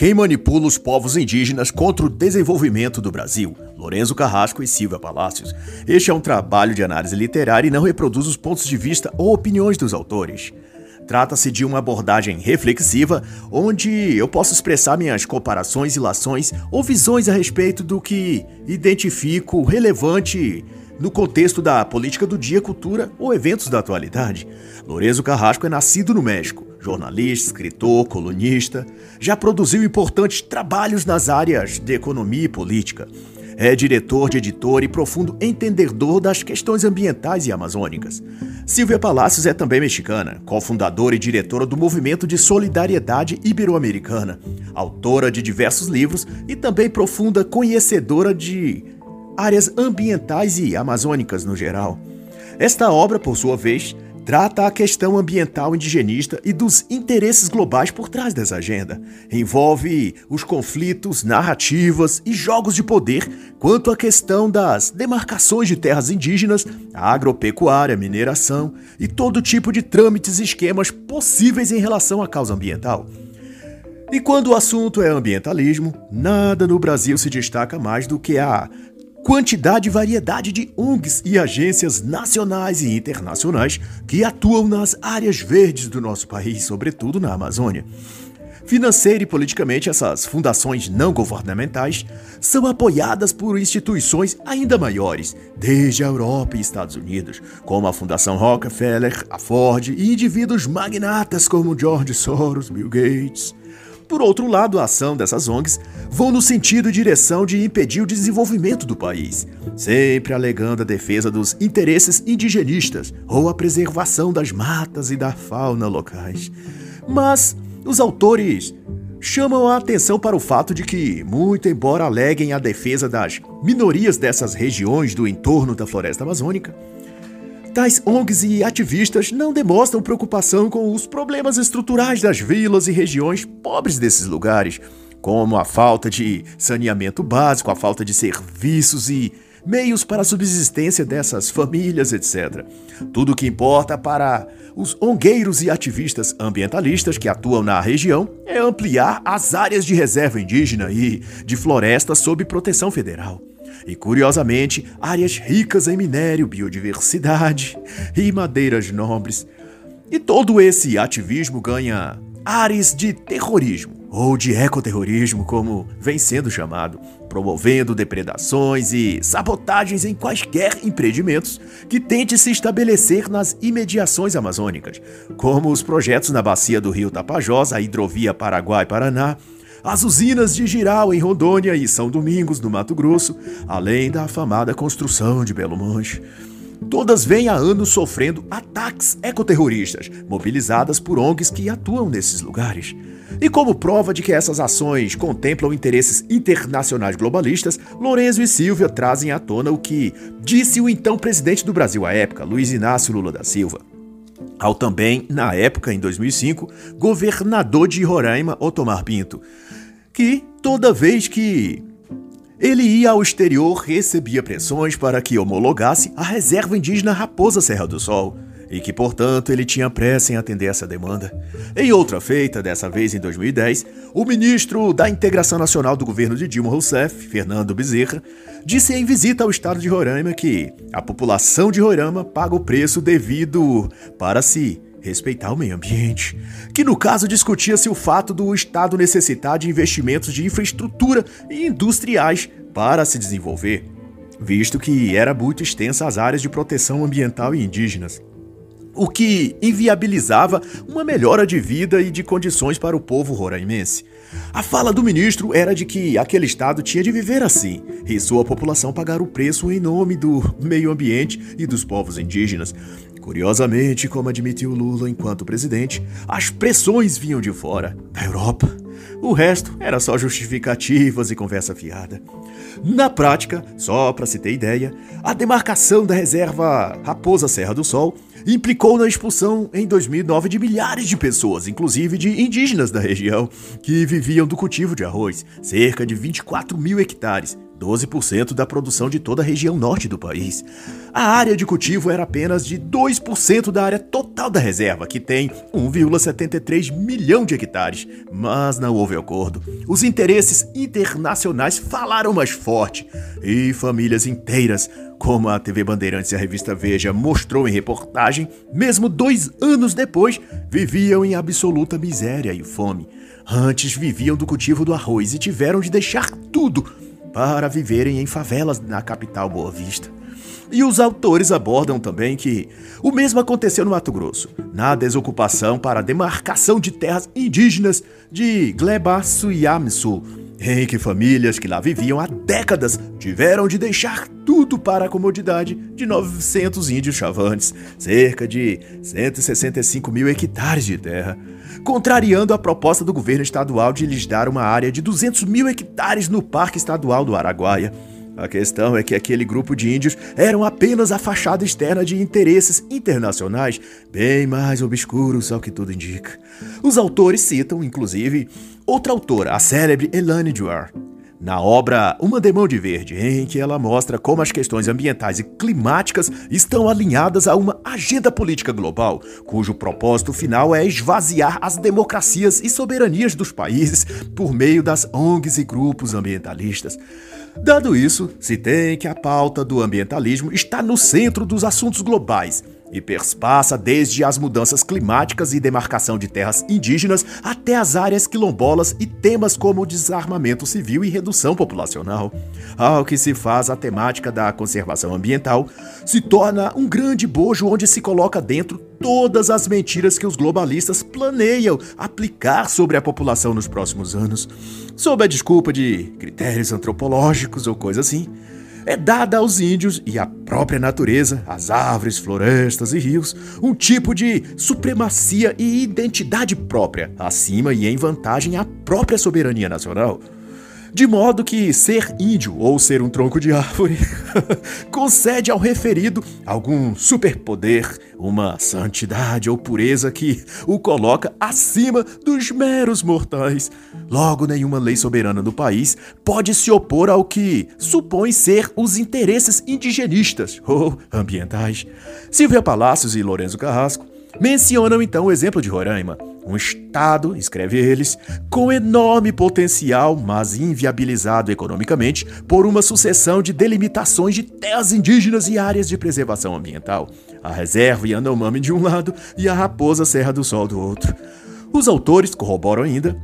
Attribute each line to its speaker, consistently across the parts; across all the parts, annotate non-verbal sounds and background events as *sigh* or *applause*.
Speaker 1: Quem manipula os povos indígenas contra o desenvolvimento do Brasil? Lorenzo Carrasco e Silvia Palácios. Este é um trabalho de análise literária e não reproduz os pontos de vista ou opiniões dos autores. Trata-se de uma abordagem reflexiva, onde eu posso expressar minhas comparações, ilações ou visões a respeito do que identifico relevante no contexto da política do dia, cultura ou eventos da atualidade. Lorenzo Carrasco é nascido no México, jornalista, escritor, colunista, já produziu importantes trabalhos nas áreas de economia e política. É diretor de editor e profundo entendedor das questões ambientais e amazônicas. Silvia Palacios é também mexicana, cofundadora e diretora do Movimento de Solidariedade Ibero-Americana, autora de diversos livros e também profunda conhecedora de áreas ambientais e amazônicas no geral. Esta obra, por sua vez, trata a questão ambiental indigenista e dos interesses globais por trás dessa agenda. Envolve os conflitos, narrativas e jogos de poder quanto à questão das demarcações de terras indígenas, agropecuária, mineração e todo tipo de trâmites e esquemas possíveis em relação à causa ambiental. E quando o assunto é ambientalismo, nada no Brasil se destaca mais do que a quantidade e variedade de ONGs e agências nacionais e internacionais que atuam nas áreas verdes do nosso país, sobretudo na Amazônia. Financeira e politicamente, essas fundações não governamentais são apoiadas por instituições ainda maiores, desde a Europa e Estados Unidos, como a Fundação Rockefeller, a Ford e indivíduos magnatas como George Soros, Bill Gates. Por outro lado, a ação dessas ONGs vão no sentido e direção de impedir o desenvolvimento do país, sempre alegando a defesa dos interesses indigenistas ou a preservação das matas e da fauna locais. Mas os autores chamam a atenção para o fato de que, muito embora aleguem a defesa das minorias dessas regiões do entorno da floresta amazônica, Tais ONGs e ativistas não demonstram preocupação com os problemas estruturais das vilas e regiões pobres desses lugares, como a falta de saneamento básico, a falta de serviços e meios para a subsistência dessas famílias, etc. Tudo o que importa para os ongueiros e ativistas ambientalistas que atuam na região é ampliar as áreas de reserva indígena e de floresta sob proteção federal e, curiosamente, áreas ricas em minério, biodiversidade e madeiras nobres. E todo esse ativismo ganha ares de terrorismo, ou de ecoterrorismo, como vem sendo chamado, promovendo depredações e sabotagens em quaisquer empreendimentos que tente se estabelecer nas imediações amazônicas, como os projetos na bacia do rio Tapajós, a hidrovia Paraguai-Paraná, as usinas de Giral em Rondônia e São Domingos, no Mato Grosso, além da afamada construção de Belo Monte. Todas vêm há anos sofrendo ataques ecoterroristas, mobilizadas por ONGs que atuam nesses lugares. E como prova de que essas ações contemplam interesses internacionais globalistas, Lorenzo e Silvia trazem à tona o que disse o então presidente do Brasil à época, Luiz Inácio Lula da Silva. Ao também, na época, em 2005, governador de Roraima, Otomar Pinto, que toda vez que ele ia ao exterior recebia pressões para que homologasse a reserva indígena Raposa Serra do Sol e que, portanto, ele tinha pressa em atender essa demanda. Em outra feita, dessa vez em 2010, o ministro da Integração Nacional do governo de Dilma Rousseff, Fernando Bezerra, disse em visita ao estado de Roraima que a população de Roraima paga o preço devido para se respeitar o meio ambiente, que no caso discutia-se o fato do Estado necessitar de investimentos de infraestrutura e industriais para se desenvolver, visto que era muito extensa as áreas de proteção ambiental e indígenas o que inviabilizava uma melhora de vida e de condições para o povo roraimense. A fala do ministro era de que aquele estado tinha de viver assim e sua população pagar o preço em nome do meio ambiente e dos povos indígenas. Curiosamente, como admitiu Lula enquanto presidente, as pressões vinham de fora, da Europa. O resto era só justificativas e conversa fiada. Na prática, só para se ter ideia, a demarcação da reserva Raposa Serra do Sol implicou na expulsão em 2009 de milhares de pessoas, inclusive de indígenas da região, que viviam do cultivo de arroz, cerca de 24 mil hectares, 12% da produção de toda a região norte do país. A área de cultivo era apenas de 2% da área total da reserva, que tem 1,73 milhão de hectares. Mas não houve acordo. Os interesses internacionais falaram mais forte e famílias inteiras, como a TV Bandeirantes e a revista Veja mostrou em reportagem, mesmo dois anos depois, viviam em absoluta miséria e fome. Antes viviam do cultivo do arroz e tiveram de deixar tudo para viverem em favelas na capital Boa Vista. E os autores abordam também que o mesmo aconteceu no Mato Grosso, na desocupação para demarcação de terras indígenas de Glebasuyamsu, em que famílias que lá viviam há décadas tiveram de deixar tudo para a comodidade de 900 índios chavantes, cerca de 165 mil hectares de terra, contrariando a proposta do governo estadual de lhes dar uma área de 200 mil hectares no Parque Estadual do Araguaia. A questão é que aquele grupo de índios eram apenas a fachada externa de interesses internacionais, bem mais obscuros ao que tudo indica. Os autores citam, inclusive, outra autora, a célebre Elane Duar, na obra Uma Demão de Verde, em que ela mostra como as questões ambientais e climáticas estão alinhadas a uma agenda política global, cujo propósito final é esvaziar as democracias e soberanias dos países por meio das ONGs e grupos ambientalistas. Dado isso, se tem que a pauta do ambientalismo está no centro dos assuntos globais e perspassa desde as mudanças climáticas e demarcação de terras indígenas até as áreas quilombolas e temas como desarmamento civil e redução populacional. Ao que se faz a temática da conservação ambiental, se torna um grande bojo onde se coloca dentro todas as mentiras que os globalistas planeiam aplicar sobre a população nos próximos anos, sob a desculpa de critérios antropológicos ou coisa assim é dada aos índios e à própria natureza, às árvores, florestas e rios, um tipo de supremacia e identidade própria, acima e em vantagem à própria soberania nacional. De modo que ser índio ou ser um tronco de árvore *laughs* concede ao referido algum superpoder, uma santidade ou pureza que o coloca acima dos meros mortais. Logo, nenhuma lei soberana do país pode se opor ao que supõe ser os interesses indigenistas ou ambientais. Silvia Palácios e Lourenço Carrasco mencionam então o exemplo de Roraima um Estado, escreve eles, com enorme potencial, mas inviabilizado economicamente por uma sucessão de delimitações de terras indígenas e áreas de preservação ambiental. A reserva Yanomami de um lado e a Raposa Serra do Sol do outro. Os autores corroboram ainda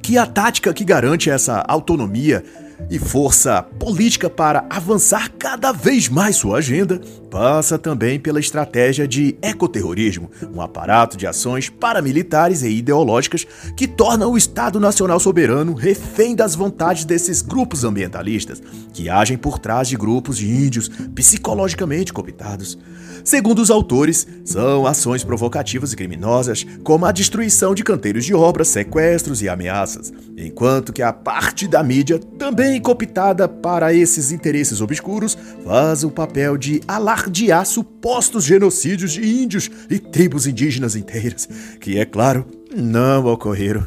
Speaker 1: que a tática que garante essa autonomia e força política para avançar cada vez mais sua agenda passa também pela estratégia de ecoterrorismo, um aparato de ações paramilitares e ideológicas que torna o Estado Nacional Soberano refém das vontades desses grupos ambientalistas, que agem por trás de grupos de índios psicologicamente cooptados. Segundo os autores, são ações provocativas e criminosas, como a destruição de canteiros de obras, sequestros e ameaças, enquanto que a parte da mídia, também cooptada para esses interesses obscuros, faz o papel de alardear supostos genocídios de índios e tribos indígenas inteiras, que, é claro, não ocorreram.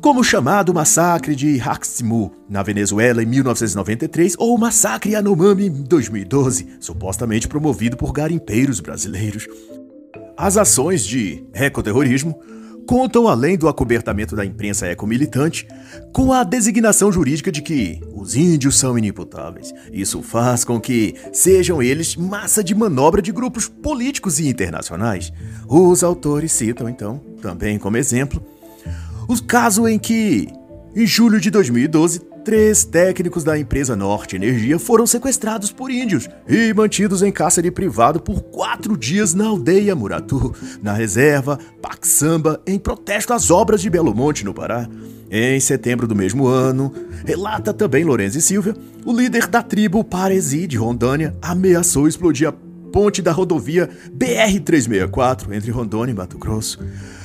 Speaker 1: Como o chamado massacre de Haximu, na Venezuela em 1993, ou o massacre Yanomami em 2012, supostamente promovido por garimpeiros brasileiros. As ações de ecoterrorismo contam, além do acobertamento da imprensa ecomilitante, com a designação jurídica de que os índios são inimputáveis. Isso faz com que sejam eles massa de manobra de grupos políticos e internacionais. Os autores citam, então, também como exemplo, o caso em que, em julho de 2012, Três técnicos da empresa Norte Energia foram sequestrados por índios e mantidos em cárcere privado por quatro dias na aldeia Muratu, na reserva Paxamba, em protesto às obras de Belo Monte, no Pará. Em setembro do mesmo ano, relata também Lourenço e Silvia, o líder da tribo Paresi de Rondônia ameaçou explodir a ponte da rodovia BR-364 entre Rondônia e Mato Grosso.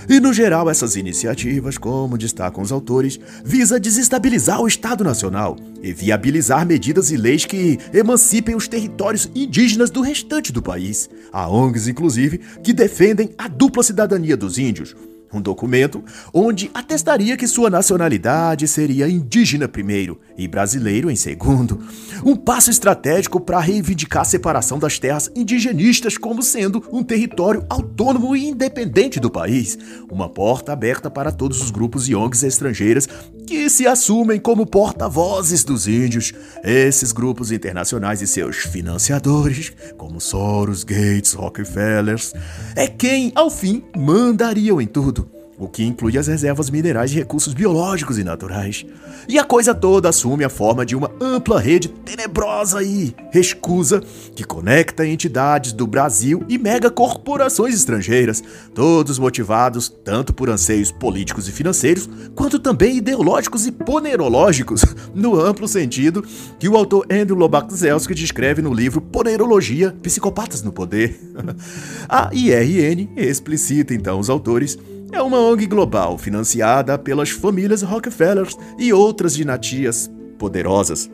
Speaker 1: E no geral, essas iniciativas, como destacam os autores, visa desestabilizar o Estado Nacional e viabilizar medidas e leis que emancipem os territórios indígenas do restante do país. Há ONGs, inclusive, que defendem a dupla cidadania dos índios, um documento onde atestaria que sua nacionalidade seria indígena primeiro e brasileiro em segundo. Um passo estratégico para reivindicar a separação das terras indigenistas como sendo um território autônomo e independente do país. Uma porta aberta para todos os grupos e ONGs estrangeiras que se assumem como porta-vozes dos índios. Esses grupos internacionais e seus financiadores, como Soros, Gates, Rockefellers, é quem, ao fim, mandariam em tudo o que inclui as reservas minerais e recursos biológicos e naturais. E a coisa toda assume a forma de uma ampla rede tenebrosa e rescusa que conecta entidades do Brasil e megacorporações estrangeiras, todos motivados tanto por anseios políticos e financeiros, quanto também ideológicos e ponerológicos, *laughs* no amplo sentido que o autor Andrew Lobaczewski descreve no livro Ponerologia: Psicopatas no Poder. *laughs* a IRN explicita então os autores é uma ONG global financiada pelas famílias Rockefeller e outras dinastias poderosas.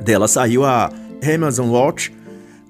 Speaker 1: Dela saiu a Amazon Watch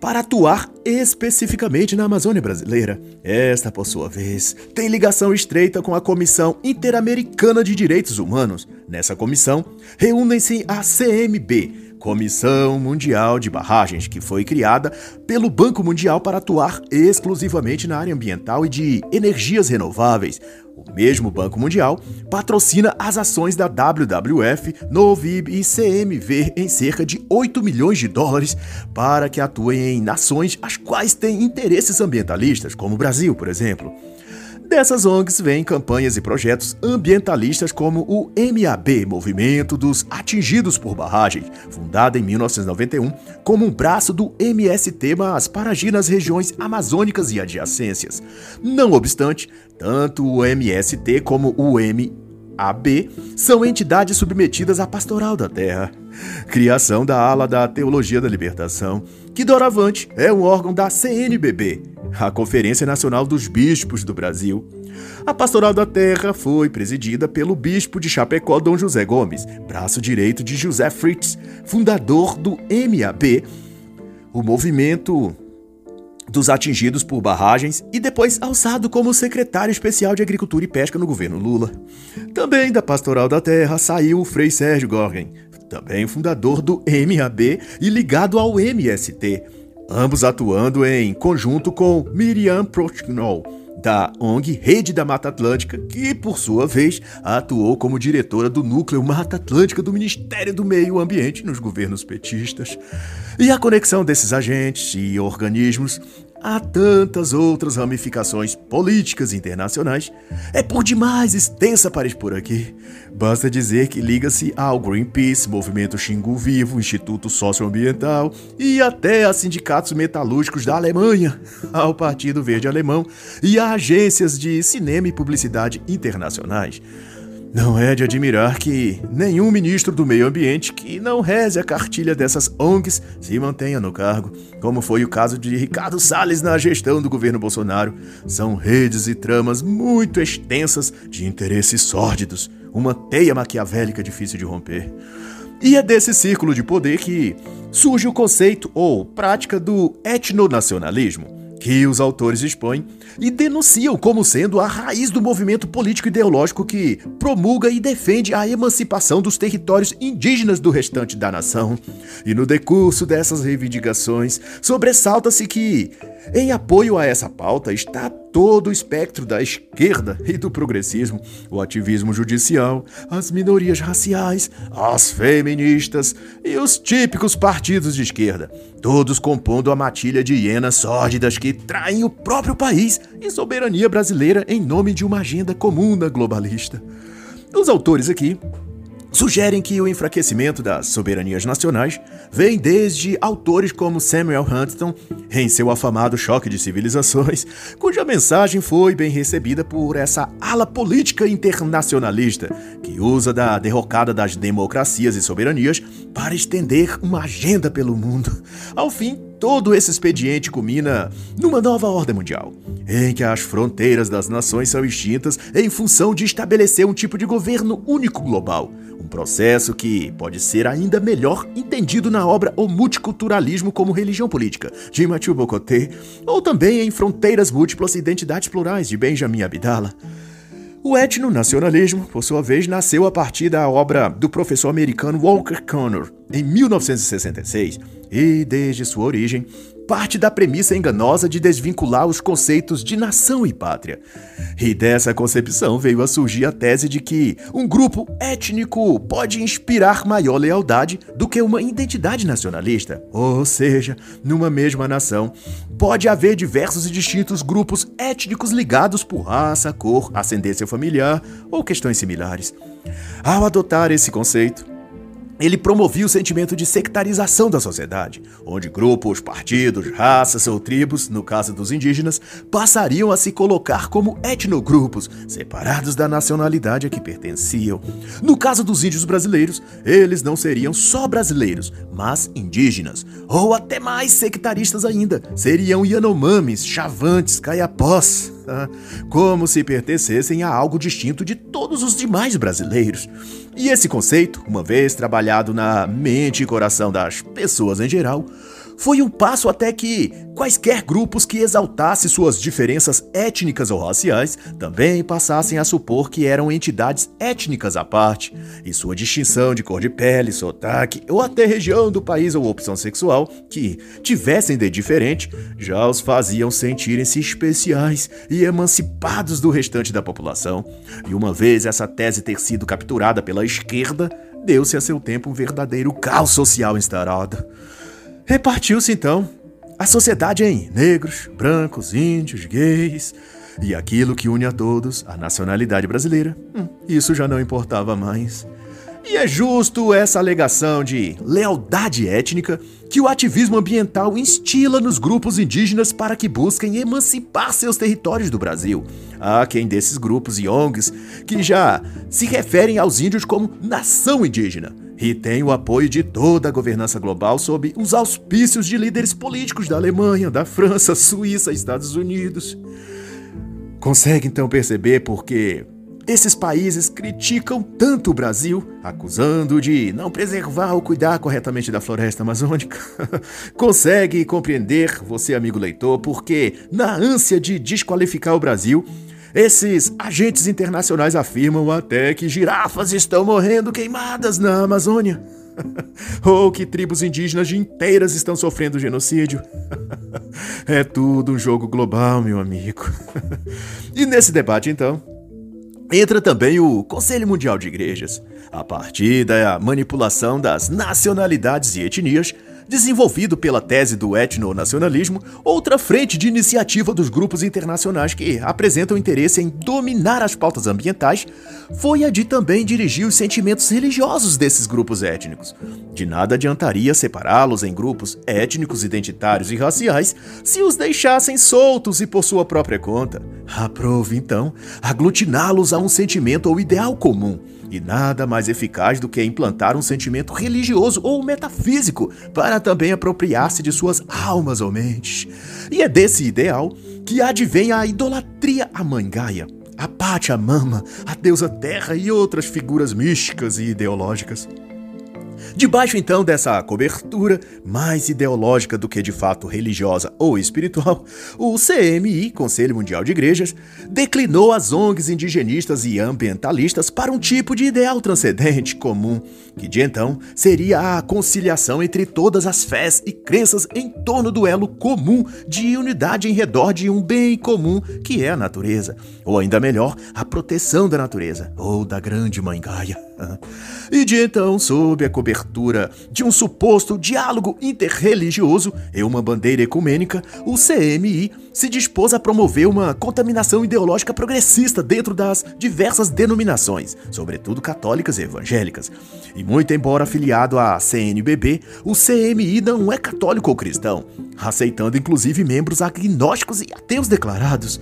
Speaker 1: para atuar especificamente na Amazônia brasileira. Esta, por sua vez, tem ligação estreita com a Comissão Interamericana de Direitos Humanos. Nessa comissão, reúnem-se a CMB, Comissão Mundial de Barragens, que foi criada pelo Banco Mundial para atuar exclusivamente na área ambiental e de energias renováveis. O mesmo Banco Mundial patrocina as ações da WWF, Novib e CMV em cerca de 8 milhões de dólares para que atuem em nações as quais têm interesses ambientalistas, como o Brasil, por exemplo. Dessas ONGs vêm campanhas e projetos ambientalistas como o MAB, Movimento dos Atingidos por Barragem, fundado em 1991 como um braço do MST, mas para agir nas regiões amazônicas e adjacências. Não obstante, tanto o MST como o MAB são entidades submetidas à pastoral da terra. Criação da ala da Teologia da Libertação, que doravante é um órgão da CNBB, a Conferência Nacional dos Bispos do Brasil. A Pastoral da Terra foi presidida pelo bispo de Chapecó, Dom José Gomes, braço direito de José Fritz, fundador do MAB, o movimento dos atingidos por barragens e depois alçado como secretário especial de Agricultura e Pesca no governo Lula. Também da Pastoral da Terra saiu o Frei Sérgio Gorgen, também fundador do MAB e ligado ao MST, ambos atuando em conjunto com Miriam Prochnow, da ONG Rede da Mata Atlântica, que, por sua vez, atuou como diretora do Núcleo Mata Atlântica do Ministério do Meio Ambiente nos governos petistas. E a conexão desses agentes e organismos Há tantas outras ramificações políticas internacionais. É por demais extensa para expor aqui. Basta dizer que liga-se ao Greenpeace, Movimento Xingu Vivo, Instituto Socioambiental e até a sindicatos metalúrgicos da Alemanha, *laughs* ao Partido Verde Alemão e a agências de cinema e publicidade internacionais. Não é de admirar que nenhum ministro do meio ambiente que não reze a cartilha dessas ONGs se mantenha no cargo, como foi o caso de Ricardo Salles na gestão do governo Bolsonaro. São redes e tramas muito extensas de interesses sórdidos, uma teia maquiavélica difícil de romper. E é desse círculo de poder que surge o conceito ou prática do etnonacionalismo que os autores expõem e denunciam como sendo a raiz do movimento político ideológico que promulga e defende a emancipação dos territórios indígenas do restante da nação. E no decurso dessas reivindicações, sobressalta-se que, em apoio a essa pauta, está todo o espectro da esquerda e do progressismo, o ativismo judicial, as minorias raciais, as feministas e os típicos partidos de esquerda, todos compondo a matilha de hienas sórdidas que traem o próprio país e soberania brasileira em nome de uma agenda comuna globalista. Os autores aqui sugerem que o enfraquecimento das soberanias nacionais vem desde autores como Samuel Huntington em seu afamado Choque de Civilizações, cuja mensagem foi bem recebida por essa ala política internacionalista que usa da derrocada das democracias e soberanias para estender uma agenda pelo mundo. Ao fim, todo esse expediente culmina numa nova ordem mundial, em que as fronteiras das nações são extintas em função de estabelecer um tipo de governo único global um processo que pode ser ainda melhor entendido na obra O Multiculturalismo como Religião Política, de Mathieu Bocoté, ou também em Fronteiras Múltiplas e Identidades Plurais, de Benjamin Abdallah. O etnonacionalismo, por sua vez, nasceu a partir da obra do professor americano Walker Connor, em 1966, e desde sua origem parte da premissa enganosa de desvincular os conceitos de nação e pátria. E dessa concepção veio a surgir a tese de que um grupo étnico pode inspirar maior lealdade do que uma identidade nacionalista. Ou seja, numa mesma nação, pode haver diversos e distintos grupos étnicos ligados por raça, cor, ascendência familiar ou questões similares. Ao adotar esse conceito, ele promovia o sentimento de sectarização da sociedade, onde grupos, partidos, raças ou tribos, no caso dos indígenas, passariam a se colocar como etnogrupos, separados da nacionalidade a que pertenciam. No caso dos índios brasileiros, eles não seriam só brasileiros, mas indígenas, ou até mais sectaristas ainda, seriam Yanomamis, Chavantes, Caiapós como se pertencessem a algo distinto de todos os demais brasileiros. E esse conceito, uma vez trabalhado na mente e coração das pessoas em geral, foi um passo até que quaisquer grupos que exaltassem suas diferenças étnicas ou raciais também passassem a supor que eram entidades étnicas à parte, e sua distinção de cor de pele, sotaque ou até região do país ou opção sexual que tivessem de diferente já os faziam sentirem-se especiais e emancipados do restante da população. E uma vez essa tese ter sido capturada pela esquerda, deu-se a seu tempo um verdadeiro caos social instaurado. Repartiu-se então a sociedade em negros, brancos, índios, gays e aquilo que une a todos, a nacionalidade brasileira. Hum, isso já não importava mais. E é justo essa alegação de lealdade étnica que o ativismo ambiental instila nos grupos indígenas para que busquem emancipar seus territórios do Brasil. Há quem desses grupos e ONGs que já se referem aos índios como nação indígena e tem o apoio de toda a governança global sob os auspícios de líderes políticos da Alemanha, da França, Suíça, Estados Unidos. Consegue então perceber por que esses países criticam tanto o Brasil, acusando de não preservar ou cuidar corretamente da floresta amazônica. *laughs* Consegue compreender, você amigo leitor, porque na ânsia de desqualificar o Brasil, esses agentes internacionais afirmam até que girafas estão morrendo queimadas na Amazônia. *laughs* Ou que tribos indígenas inteiras estão sofrendo genocídio. *laughs* É tudo um jogo global, meu amigo. *laughs* E nesse debate, então, entra também o Conselho Mundial de Igrejas. A partir da manipulação das nacionalidades e etnias, desenvolvido pela tese do etnonacionalismo, outra frente de iniciativa dos grupos internacionais que apresentam interesse em dominar as pautas ambientais, foi a de também dirigir os sentimentos religiosos desses grupos étnicos. De nada adiantaria separá-los em grupos étnicos, identitários e raciais se os deixassem soltos e por sua própria conta. Aprove, então, aglutiná-los a um sentimento ou ideal comum e nada mais eficaz do que implantar um sentimento religioso ou metafísico para também apropriar-se de suas almas ou mentes. E é desse ideal que advém a idolatria à mãe Gaia, a Pachamama, a deusa terra e outras figuras místicas e ideológicas. Debaixo então dessa cobertura, mais ideológica do que de fato religiosa ou espiritual, o CMI, Conselho Mundial de Igrejas, declinou as ONGs indigenistas e ambientalistas para um tipo de ideal transcendente comum, que de então seria a conciliação entre todas as fés e crenças em torno do elo comum de unidade em redor de um bem comum que é a natureza, ou ainda melhor, a proteção da natureza, ou da grande mãe Gaia. E de então, sob a cobertura de um suposto diálogo interreligioso e uma bandeira ecumênica, o CMI se dispôs a promover uma contaminação ideológica progressista dentro das diversas denominações, sobretudo católicas e evangélicas. E muito embora afiliado à CNBB, o CMI não é católico ou cristão, aceitando inclusive membros agnósticos e ateus declarados.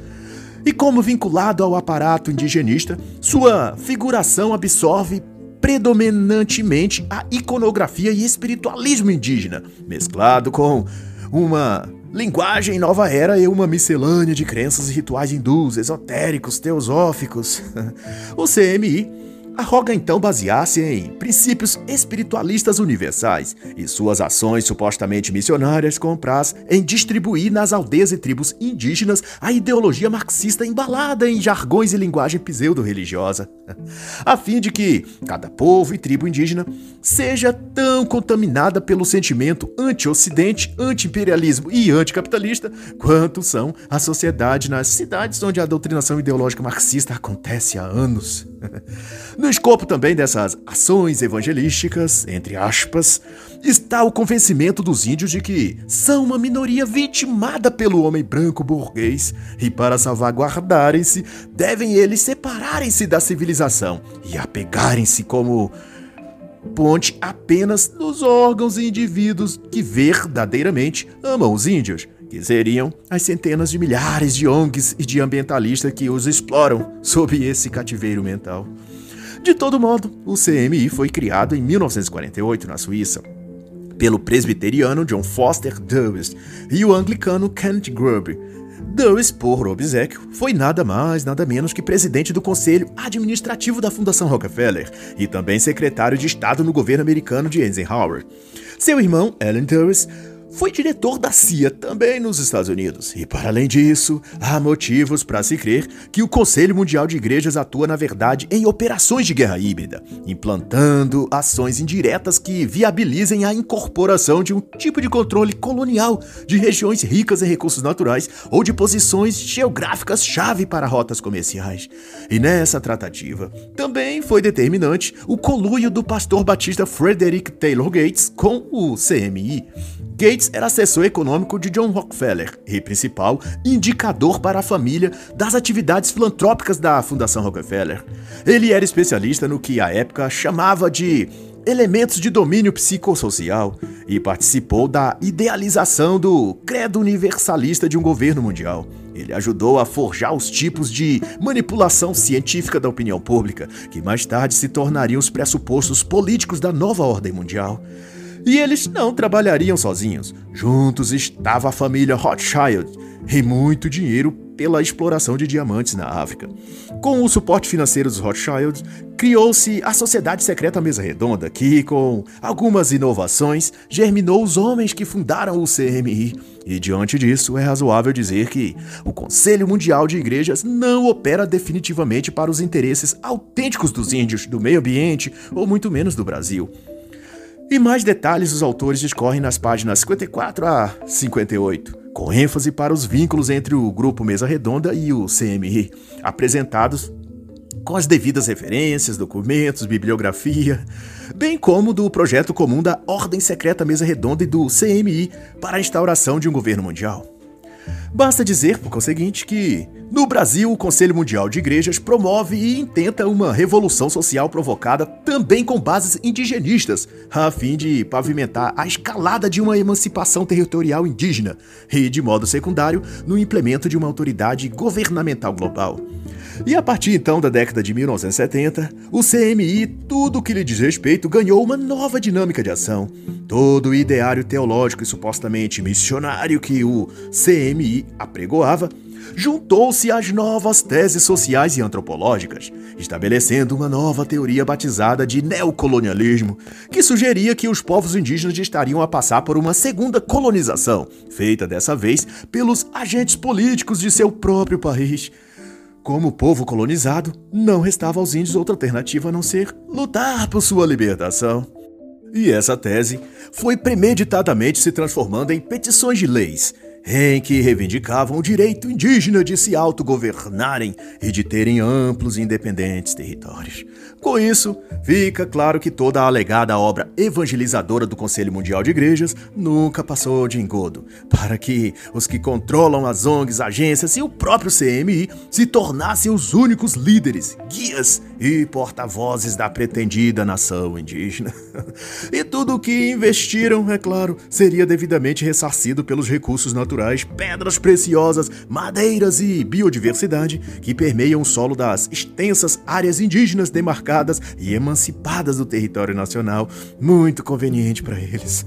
Speaker 1: E como vinculado ao aparato indigenista, sua figuração absorve predominantemente a iconografia e espiritualismo indígena, mesclado com uma linguagem nova era e uma miscelânea de crenças e rituais hindus, esotéricos, teosóficos. *laughs* o CMI arroga então basear-se em princípios espiritualistas universais e suas ações supostamente missionárias compraz em distribuir nas aldeias e tribos indígenas a ideologia marxista embalada em jargões e linguagem pseudo-religiosa, *laughs* a fim de que cada povo e tribo indígena seja tão contaminada pelo sentimento anti-ocidente, anti-imperialismo e anticapitalista quanto são a sociedade nas cidades onde a doutrinação ideológica marxista acontece há anos. *laughs* No escopo também dessas ações evangelísticas, entre aspas, está o convencimento dos índios de que são uma minoria vitimada pelo homem branco burguês e para salvaguardarem-se, devem eles separarem-se da civilização e apegarem-se como ponte apenas nos órgãos e indivíduos que verdadeiramente amam os índios, que seriam as centenas de milhares de ONGs e de ambientalistas que os exploram sob esse cativeiro mental. De todo modo, o CMI foi criado em 1948 na Suíça pelo presbiteriano John Foster Dulles e o anglicano Kent Grubb. Dulles, por obsequio, foi nada mais, nada menos que presidente do Conselho Administrativo da Fundação Rockefeller e também secretário de Estado no governo americano de Eisenhower. Seu irmão, Alan Dulles, foi diretor da CIA também nos Estados Unidos. E para além disso, há motivos para se crer que o Conselho Mundial de Igrejas atua, na verdade, em operações de guerra híbrida, implantando ações indiretas que viabilizem a incorporação de um tipo de controle colonial de regiões ricas em recursos naturais ou de posições geográficas-chave para rotas comerciais. E nessa tratativa, também foi determinante o coluio do pastor batista Frederick Taylor Gates com o CMI. Gates era assessor econômico de John Rockefeller e principal indicador para a família das atividades filantrópicas da Fundação Rockefeller. Ele era especialista no que a época chamava de elementos de domínio psicossocial e participou da idealização do credo universalista de um governo mundial. Ele ajudou a forjar os tipos de manipulação científica da opinião pública, que mais tarde se tornariam os pressupostos políticos da nova ordem mundial. E eles não trabalhariam sozinhos. Juntos estava a família Rothschild e muito dinheiro pela exploração de diamantes na África. Com o suporte financeiro dos Rothschilds, criou-se a Sociedade Secreta Mesa Redonda, que, com algumas inovações, germinou os homens que fundaram o CMI. E diante disso, é razoável dizer que o Conselho Mundial de Igrejas não opera definitivamente para os interesses autênticos dos índios, do meio ambiente ou muito menos do Brasil. E mais detalhes os autores discorrem nas páginas 54 a 58, com ênfase para os vínculos entre o Grupo Mesa Redonda e o CMI, apresentados com as devidas referências, documentos, bibliografia, bem como do projeto comum da Ordem Secreta Mesa Redonda e do CMI para a instauração de um governo mundial. Basta dizer, por conseguinte, que no Brasil o Conselho Mundial de Igrejas promove e intenta uma revolução social provocada também com bases indigenistas, a fim de pavimentar a escalada de uma emancipação territorial indígena e, de modo secundário, no implemento de uma autoridade governamental global. E a partir então da década de 1970, o CMI, tudo o que lhe diz respeito, ganhou uma nova dinâmica de ação. Todo o ideário teológico e supostamente missionário que o CMI apregoava juntou-se às novas teses sociais e antropológicas, estabelecendo uma nova teoria batizada de neocolonialismo, que sugeria que os povos indígenas estariam a passar por uma segunda colonização, feita dessa vez pelos agentes políticos de seu próprio país. Como povo colonizado, não restava aos índios outra alternativa a não ser lutar por sua libertação. E essa tese foi premeditadamente se transformando em petições de leis, em que reivindicavam o direito indígena de se autogovernarem e de terem amplos e independentes territórios. Com isso, fica claro que toda a alegada obra evangelizadora do Conselho Mundial de Igrejas nunca passou de engodo, para que os que controlam as ONGs, agências e o próprio CMI se tornassem os únicos líderes, guias e porta-vozes da pretendida nação indígena. e tudo o que investiram, é claro, seria devidamente ressarcido pelos recursos naturais, pedras preciosas, madeiras e biodiversidade que permeiam o solo das extensas áreas indígenas demarcadas e emancipadas do território nacional, muito conveniente para eles.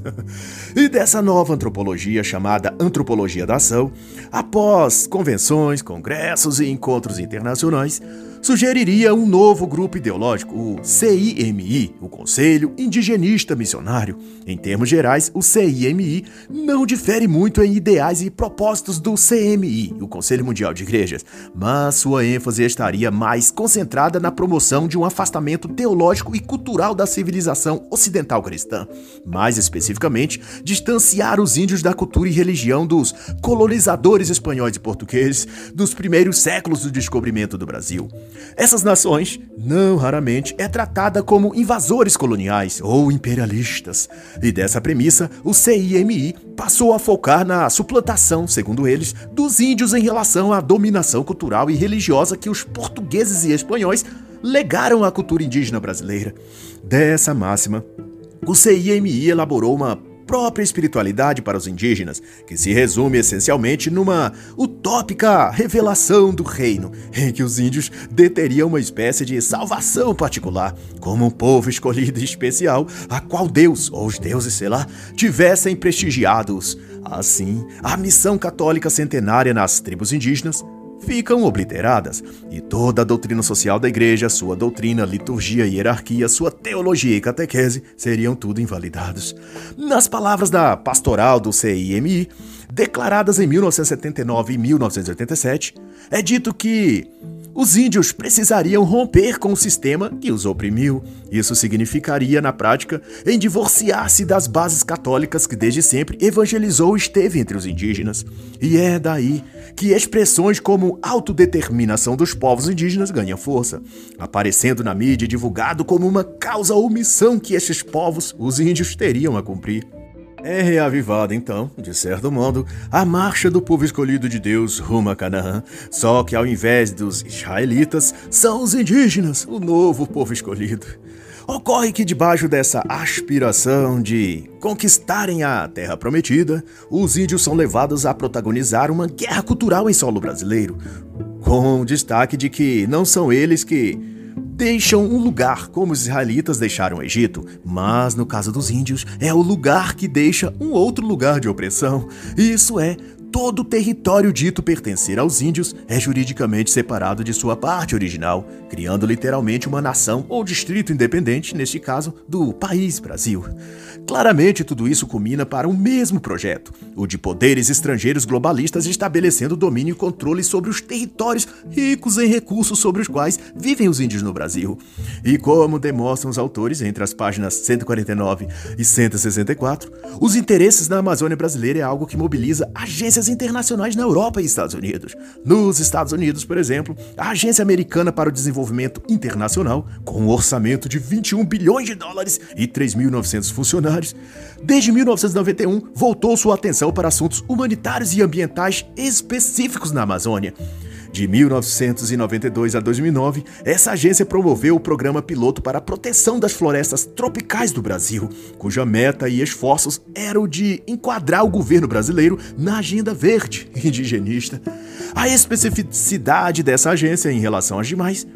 Speaker 1: e dessa nova antropologia chamada Antropologia da Ação, após convenções, congressos e encontros internacionais, sugeriria um novo grupo ideológico, o CIMI, o Conselho Indigenista Missionário. Em termos gerais, o CIMI não difere muito em ideais e propósitos do CMI, o Conselho Mundial de Igrejas, mas sua ênfase estaria mais concentrada na promoção de um afastamento teológico e cultural da civilização ocidental cristã. Mais especificamente, distanciar os índios da cultura e religião dos colonizadores espanhóis e portugueses dos primeiros séculos do descobrimento do Brasil. Essas nações, não raramente, é tratada como invasores coloniais ou imperialistas. E dessa premissa, o CIMI passou a focar na suplantação, segundo eles, dos índios em relação à dominação cultural e religiosa que os portugueses e espanhóis legaram à cultura indígena brasileira. Dessa máxima, o CIMI elaborou uma própria espiritualidade para os indígenas, que se resume essencialmente numa utópica revelação do reino, em que os índios deteriam uma espécie de salvação particular, como um povo escolhido e especial, a qual Deus, ou os deuses, sei lá, tivessem prestigiados. Assim, a missão católica centenária nas tribos indígenas ficam obliteradas, e toda a doutrina social da igreja, sua doutrina, liturgia e hierarquia, sua teologia e catequese seriam tudo invalidados. Nas palavras da pastoral do CIMI, declaradas em 1979 e 1987, é dito que os índios precisariam romper com o sistema que os oprimiu. Isso significaria, na prática, em divorciar-se das bases católicas que desde sempre evangelizou e esteve entre os indígenas. E é daí que expressões como autodeterminação dos povos indígenas ganham força, aparecendo na mídia divulgado como uma causa ou missão que estes povos, os índios, teriam a cumprir. É reavivada, então, de certo modo, a marcha do povo escolhido de Deus rumo a Canaã. Só que ao invés dos israelitas, são os indígenas, o novo povo escolhido. Ocorre que, debaixo dessa aspiração de conquistarem a terra prometida, os índios são levados a protagonizar uma guerra cultural em solo brasileiro, com o destaque de que não são eles que deixam um lugar, como os israelitas deixaram o Egito, mas no caso dos índios, é o lugar que deixa um outro lugar de opressão. Isso é, todo o território dito pertencer aos índios é juridicamente separado de sua parte original, criando literalmente uma nação ou distrito independente, neste caso, do país Brasil. Claramente, tudo isso culmina para um mesmo projeto, o de poderes estrangeiros globalistas estabelecendo domínio e controle sobre os territórios ricos em recursos sobre os quais vivem os índios no Brasil. E como demonstram os autores entre as páginas 149 e 164, os interesses na Amazônia brasileira é algo que mobiliza agências internacionais na Europa e Estados Unidos. Nos Estados Unidos, por exemplo, a Agência Americana para o Desenvolvimento Internacional, com um orçamento de 21 bilhões de dólares e 3.900 funcionários, Desde 1991, voltou sua atenção para assuntos humanitários e ambientais específicos na Amazônia. De 1992 a 2009, essa agência promoveu o programa piloto para a proteção das florestas tropicais do Brasil, cuja meta e esforços eram de enquadrar o governo brasileiro na agenda verde *laughs* indigenista. A especificidade dessa agência em relação às demais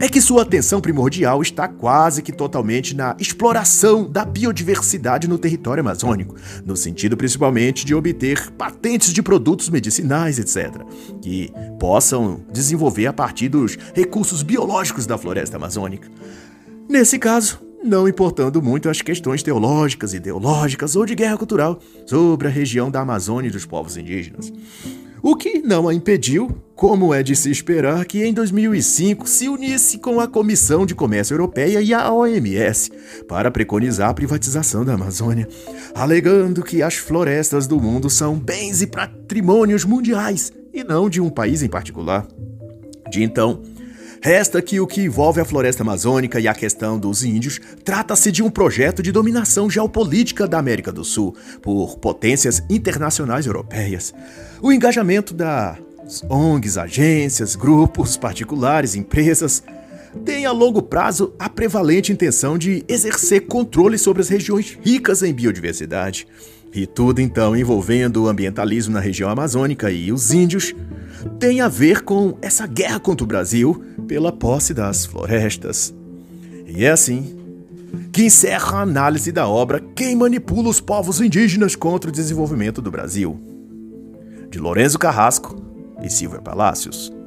Speaker 1: é que sua atenção primordial está quase que totalmente na exploração da biodiversidade no território amazônico, no sentido principalmente de obter patentes de produtos medicinais, etc., que possam desenvolver a partir dos recursos biológicos da floresta amazônica. Nesse caso, não importando muito as questões teológicas, ideológicas ou de guerra cultural sobre a região da Amazônia e dos povos indígenas. O que não a impediu, como é de se esperar, que em 2005 se unisse com a Comissão de Comércio Europeia e a OMS para preconizar a privatização da Amazônia, alegando que as florestas do mundo são bens e patrimônios mundiais e não de um país em particular. De então, Resta que o que envolve a floresta amazônica e a questão dos índios trata-se de um projeto de dominação geopolítica da América do Sul por potências internacionais europeias. O engajamento das ONGs, agências, grupos particulares, empresas tem a longo prazo a prevalente intenção de exercer controle sobre as regiões ricas em biodiversidade. E tudo então envolvendo o ambientalismo na região amazônica e os índios tem a ver com essa guerra contra o Brasil pela posse das florestas. E é assim que encerra a análise da obra Quem Manipula os Povos Indígenas contra o Desenvolvimento do Brasil, de Lorenzo Carrasco e Silvia Palácios.